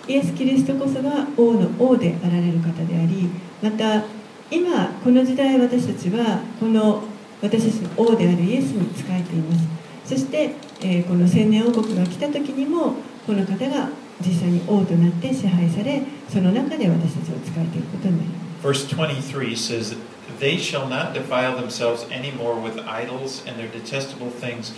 イエス・キリストこそが王の王であられる方でありまた今この時代私たちはこの私たちの王であるイエスに仕えていますそして、えーこの千年王国が来た時にもこの方が実際に王となって支配されその中で私たちを仕えていくことになります Verse 23 says, They shall not defile themselves any more with idols and their detestable things,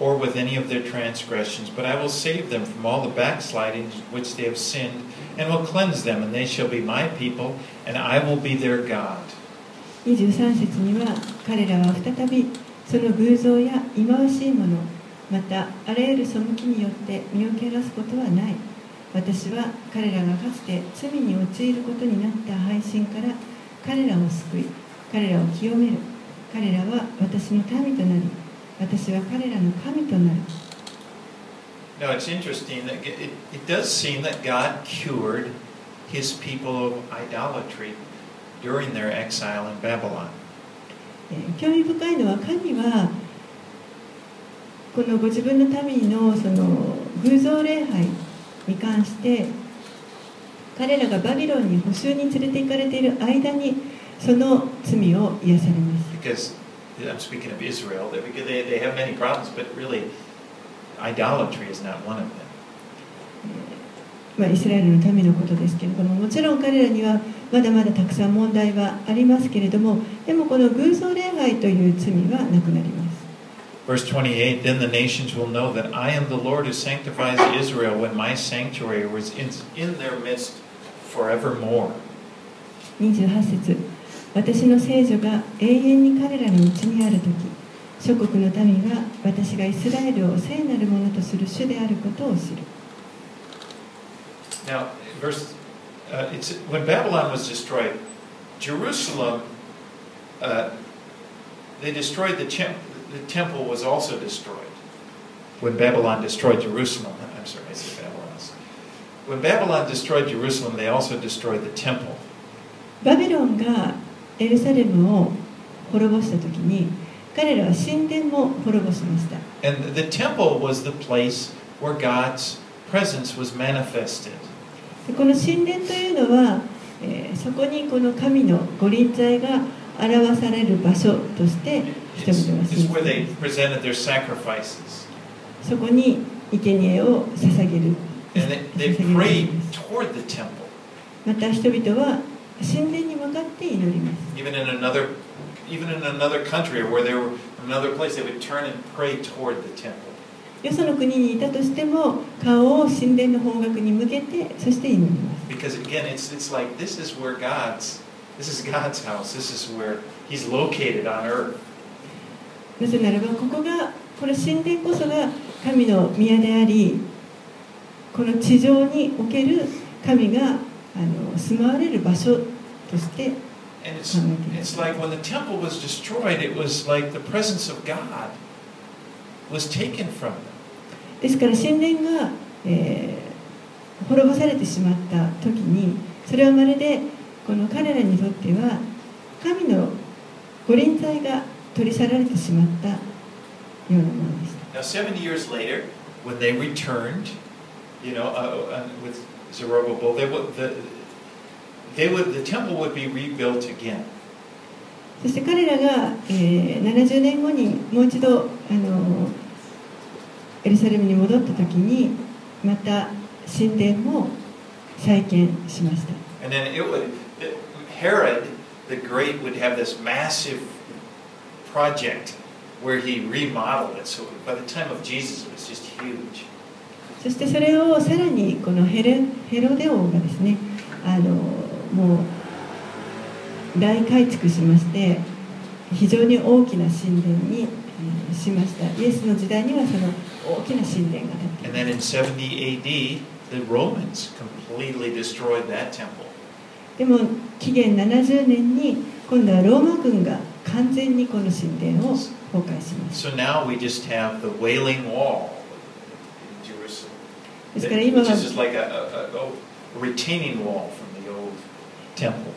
or with any of their transgressions, but I will save them from all the backsliding which they have sinned, and will cleanse them, and they shall be my people, and I will be their God. 23節には彼らは再びその偶像や忌まわしいものまたあらゆる背きによって身を汚すことはない私は彼らがかつて罪に陥ることになった配信から彼らを救い 彼らを清める彼らは私の民となり私は彼らの神となる Now it's interesting that it, it does seem that God cured his people of idolatry during their exile in Babylon. えー興味深いのは神はこのご自分の民のその偶像礼拝に関して彼らがバビロンに捕囚に連れて行かれている間にその罪を癒されます Because I'm speaking of Israel, they, they, they have many problems, but really, idolatry is not one of them. まあ、イスラエルの民のことですけれどももちろん彼らにはまだまだたくさん問題はありますけれどもでもこの偶像礼拝という罪はなくなります Verse 28 Then the nations will know that I am the Lord who sanctifies Israel when my sanctuary was in, in their midst forevermore. 28節私の聖女が永遠に彼らのうちにある時諸国の民は私がイスラエルを聖なるものとする主であることを知る Now, verse, uh, it's, when Babylon was destroyed, Jerusalem, uh, they destroyed the, chem- the temple was also destroyed. When Babylon destroyed Jerusalem, I'm sorry, I said Babylon. When Babylon destroyed Jerusalem, they also destroyed the temple. バビロンがエルサレムを滅ぼした時に彼らは神殿も滅ぼしました And the temple was the place where God's presence was manifested. でこの神殿というのは、えーそこにこの神の御臨在が表される場所として人々は信じ.そこに生贄を捧げる.また人々は神殿に向かって祈ります Even in another even in another country or where they were another place, they would turn and pray toward the temple. よその国にいたとしても顔を神殿の方角に向けてそして祈ります Because again, it's it's like this is where God's this is God's house. This is where He's located on earth. なぜならばここがこの神殿こそが神の宮でありこの地上における神があの住まわれる場所として考えていま。ですから、神殿が、えー、滅ぼされてしまったときに、それはまるでこの彼らにとっては、神のご臨在が取り去られてしまったようなものでし。Zerubbabel, they would, the, they would, the temple would be rebuilt again. そして彼らが、えー70年後にもう一度あのエルサレムに戻った時にまた神殿も再建しました And then it would, Herod the Great would have this massive project where he remodeled it. So by the time of Jesus, it was just huge. そしてそれをさらにこのヘレヘロデ王がですねあのもう大改築しまして非常に大きな神殿に、えーしましたイエスの時代にはその大きな神殿が建っています in 70 AD, the Romans completely destroyed that temple. でも紀元70年に今度はローマ軍が完全にこの神殿を崩壊します So now we just have the Wailing Wall. ですから今は is just like a, a, a, a retaining wall from the old temple.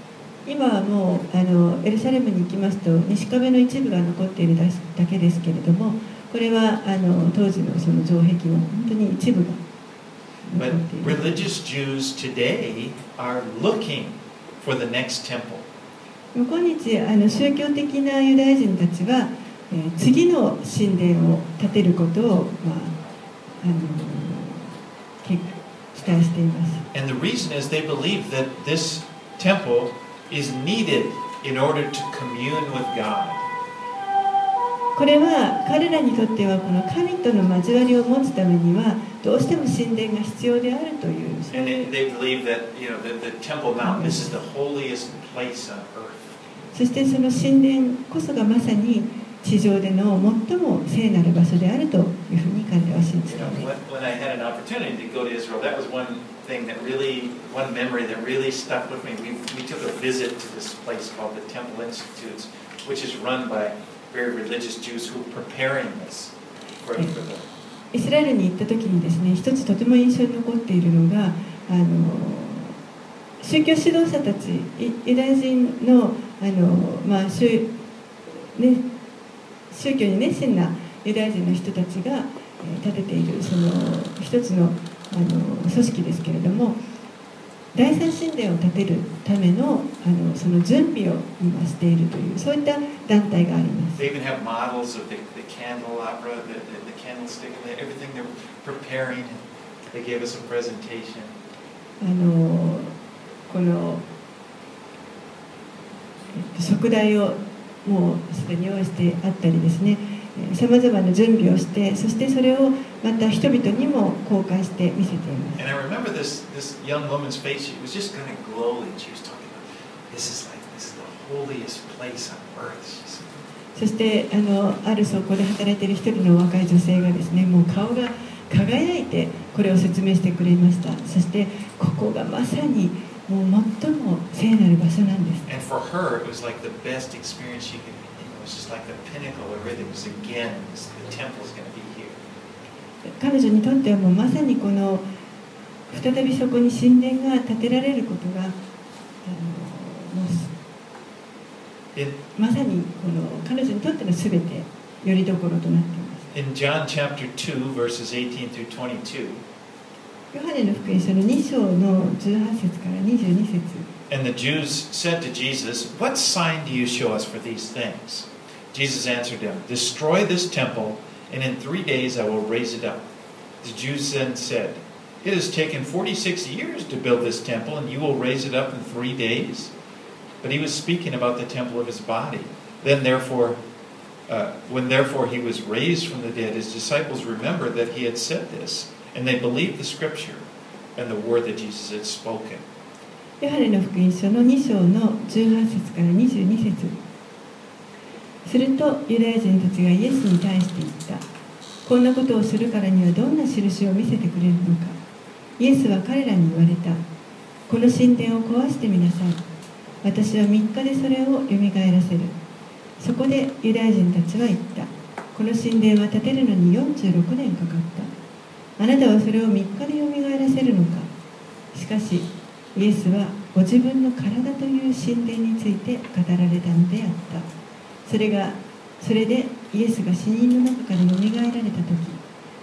今はもうあのエルサレムに行きますと西壁の一部が残っているだだけですけれどもこれはあの当時のその城壁の本当に一部が But 残っている religious Jews today are looking for the next temple. 今日あの宗教的なユダヤ人たちは、えー次の神殿を建てることを、まあ、あのけ期待しています And the reason is they believe that this temple is needed in order to commune with God. これは彼らにとってはこの神との交わりを持つためにはどうしても神殿が必要であるというそう And い they, う they believe that, you know, the, the Temple Mount, this is the holiest place on earth. そしてその神殿こそがまさに地上での最も聖なる場所であるというふうに感らは信じます。イスラエルに行った時にですね、一つとても印象に残っているのが、あの宗教指導者たち、ユダヤ人の,あの、まあ宗ね、宗教に熱心なユダヤ人の人たちが立てているその一つの,あの組織ですけれども第三神殿を建てるための,あの,その準備を今しているというそういった団体があります。あのこの食材をもうすで用意してあったりですねさまざまな準備をしてそしてそれをまた人々にも公開して見せています。そしてあ,のある倉庫で働いている一人の若い女性がですねもう顔が輝いてこれを説明してくれました。そしてここがまさにもう最も聖なる場所なんです。彼女にとってはもうまさにこの再びそこに神殿が建てられることがまさにこの彼女にとってのすべてよりどころとなっています。ヨハネの福音書の2章の18節から22節 and the Jews said to Jesus, What sign do you show us for these things? Jesus answered them, Destroy this temple, and in three days I will raise it up. The Jews then said, It has taken 46 years to build this temple, and you will raise it up in three days? But he was speaking about the temple of his body. Then, therefore, uh, when therefore he was raised from the dead, his disciples remembered that he had said this, and they believed the scripture and the word that Jesus had spoken. ヨハネの福音書の2章の18節から22節。するとユダヤ人たちがイエスに対して言った。こんなことをするからにはどんな印を見せてくれるのか。イエスは彼らに言われた。この神殿を壊してみなさい。私は3日でそれをよみがえらせる。そこでユダヤ人たちは言った。この神殿は建てるのに46年かかった。あなたはそれを3日でよみがえらせるのか？しかしイエスはご自分の体という神殿について語られたのであった。それがそれでイエスが死人の中からよみがえられた時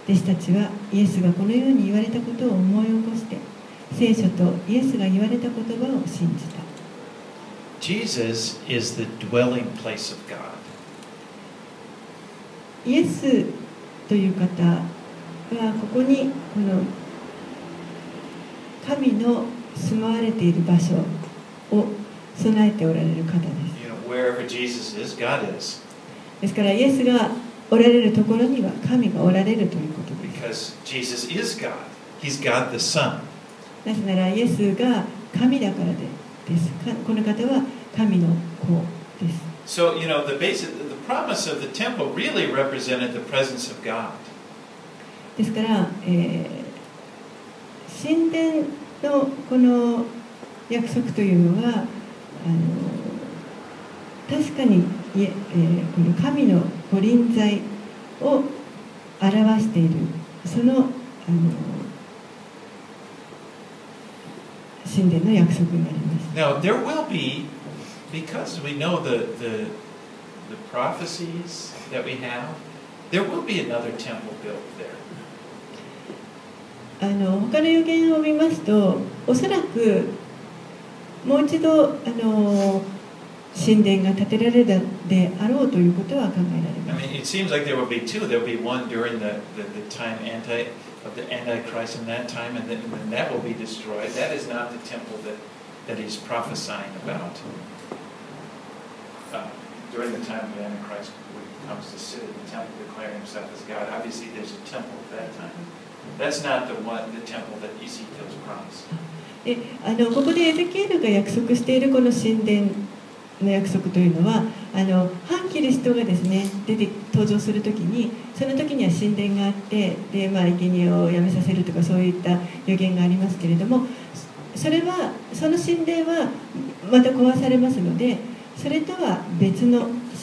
弟子たちはイエスがこのように言われたことを思い起こして聖書とイエスが言われた言葉を信じた。Jesus is the dwelling place of God. イエスという方はここにこの神の住まわれている場所を備えておられる方です.ですからイエスがおられるところには神がおられるということです Because Jesus is God. He's God the Son. なぜならイエスが神だからでですかこの方は神の子です So, you know, the basic the promise of the temple really represented the presence of God. ですから、えー神殿のこの約束というのはあの確かにいええーこの神のご臨在を表しているそのあの神殿の約束になります Now, there will be, because we know the, the, the prophecies that we have, there will be another temple built there. あの他の予言を見ますとおそらくもう一度あの神殿が建てられるであろうということは考えられます mean, it seems like there will be two. There will be one during the, the, the time anti, of the Antichrist in that time, and then, and then that will be destroyed. That is not the temple that, that he's prophesying about. Uh, during the time of the Antichrist, when he comes to sit in the temple declaring himself as God, obviously there's a temple at that time. であのここでエゼキエルが約束しているこの神殿の約束というのはあの反キリストがですね出て登場するときにその時には神殿があってで、まあ、生贄をやめさせるとかそういった予言がありますけれどもそれはその神殿はまた壊されますのでそれとは別の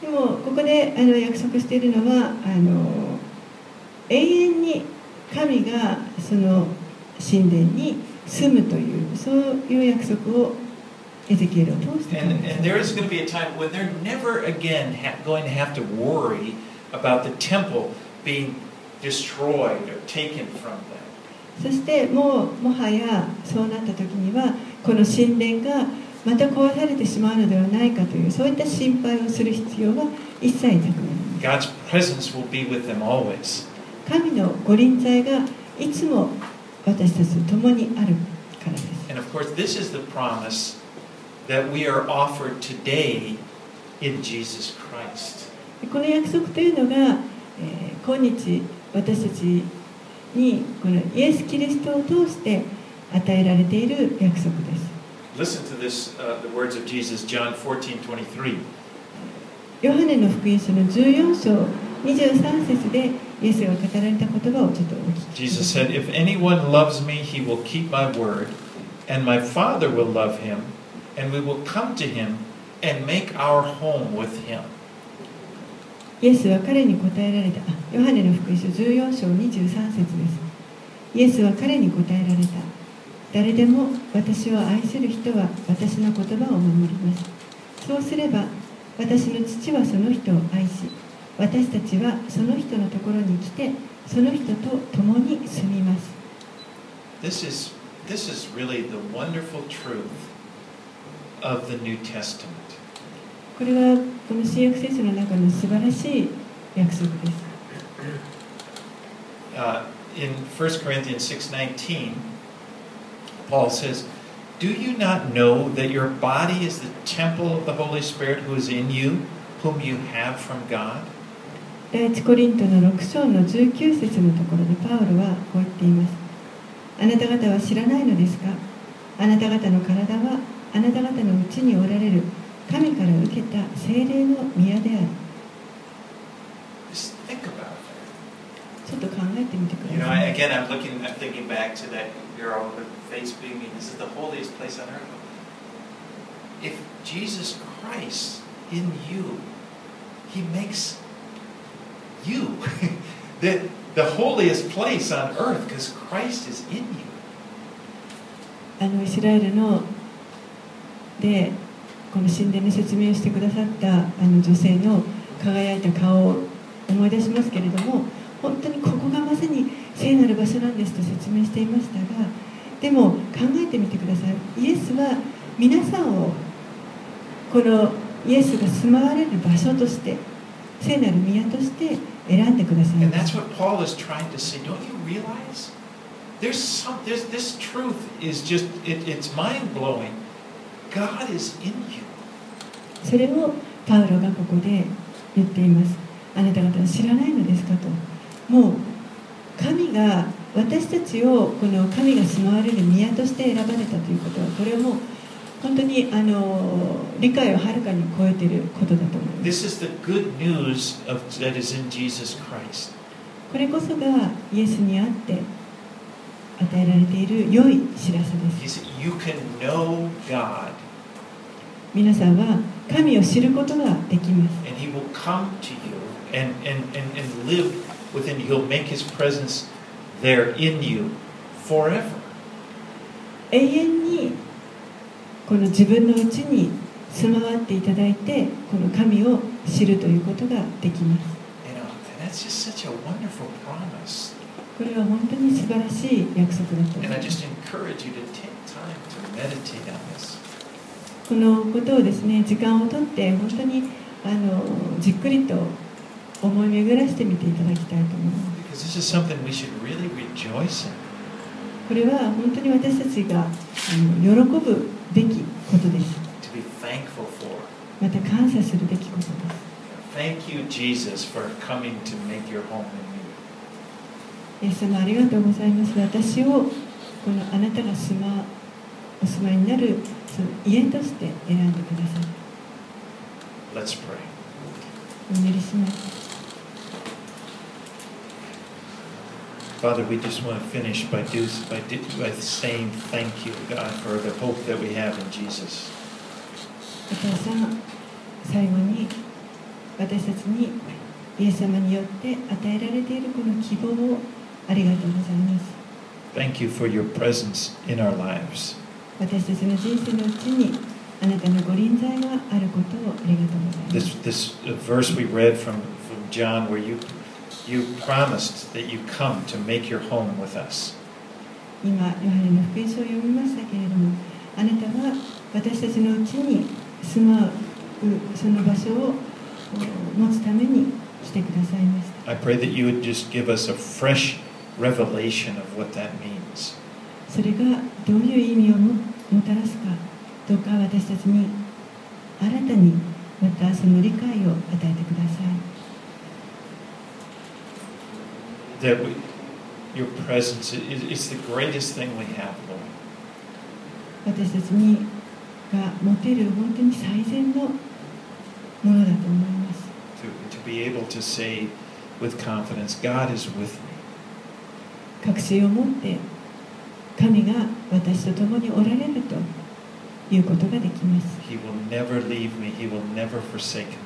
でもここであの約束しているのはあの永遠に神がその神殿に住むというそういう約束をエゼキエルを通して書いてます。そしてもうもはやそうなった時にはこの神殿がまた壊されてしまうのではないかというそういった心配をする必要は一切なくなります.神のご臨在がいつも私たちと共にあるか And of course, this is the promise that we are offered today in Jesus Christ. この約束というのが、えー今日私たちにこのイエス・キリストを通して与えられている約束です Listen to this, uh, the words of Jesus, John 14 23. ヨハネの福音書の14章23節でイエスが語られた言葉をちょっとお聞きくだ Jesus さい said, If anyone loves me, he will keep my word, and my Father will love him, and we will come to him and make our home with him. イエスは彼に答えられたあヨハネの福音書14章23節ですイエスは彼に答えられた 誰でも私を愛する人は私の言葉を守ります。そうすれば私の父はその人を愛し私たちはその人のところに来てその人と共に住みます。This is, this is really the wonderful truth of the New Testament. これはこの新約聖書の中の素晴らしい約束です。Uh, in 1 Corinthians 6:19, Paul says, "Do you not know that your body is the temple of the Holy Spirit who is in you, whom you have from God?" 第一コリントの6章の19節のところでパウロはこう言っていますあなた方は知らないのですかあなた方の体はあなた方のうちにおられる神から受けた精霊の宮である.ちょっと考えてみてく You だ know, さい again, I'm looking, I'm thinking back to that girl with her face beaming. This is the holiest place on earth. If Jesus Christ in you, He makes you the, the holiest place on earth because Christ is in you. あのイスラエルのでこの神殿の説明をしてくださったあの女性の輝いた顔を思い出しますけれども本当にここがまさに聖なる場所なんですと説明していましたがでも考えてみてくださいイエスは皆さんをこのイエスが住まわれる場所として聖なる宮として選んでください And ま that's す what Paul is trying to say. Don't you realize? There's some, there's, this truth is just, it, it's mind blowing. God is in you. それをパウロがここで言っていますあなた方は知らないのですかともう神が私たちをこの神が住まわれる宮として選ばれたということはこれはもう本当にあの理解をはるかに超えていることだと思います。This is the good news of, that is in Jesus Christ. これこそがイエスにあって与えられている良い知らせです。He said, You can know God, 皆さんは神を知ることができます。And He will come to you and, and, and, and live within. He'll make his presence there in you forever. この自分のうちに備わっていただいてこの神を知るということができます。これは本当に素晴らしい約束だと思います。このことをですね、時間をとって本当にあのじっくりと思い巡らせてみていただきたいと思います。これは本当に私たちが喜ぶべきことです。また感謝するべきことです。Thank you, Jesus, for coming to make your home in me. イありがとうございます。私をこのあなたが住まお住まいになるその家として選んでください。お祈りします。Father, we just want to finish by, do, by, do, by saying thank you, God, for the hope that we have in Jesus. お父さん最後に私たちにイエス様によって与えられているこの希望をありがとうございます Thank you for your presence in our lives. 私たちの人生のうちにあなたのご臨在があることをありがとうございま This, す this uh, verse we read from, from John, where you, you promised that you come to make your home with us. 今ヨハネの福音書を読みましたけれどもあなたは私たちのうちに住まうその場所をお持つために来てくださいました I pray that you would just give us a fresh revelation of what that means. それがどういう意味をももたらすかどうか私たちに新たにまたその理解を与えてください That we, your presence is, the greatest thing we have, Lord. 私たちにが持てる本当に最善のものだと思います To, to be able to say with confidence, God is with me. 確信を持って神が私と共におられるということができます He will never leave me, He will never forsake me.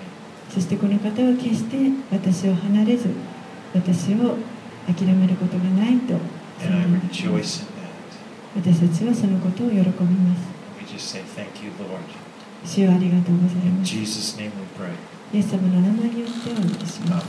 そしてこの方は決して私を離れず私を諦めることがないと私たちはそのことを喜びます。主よありがとうございます。イエス様の名前によってお願いします。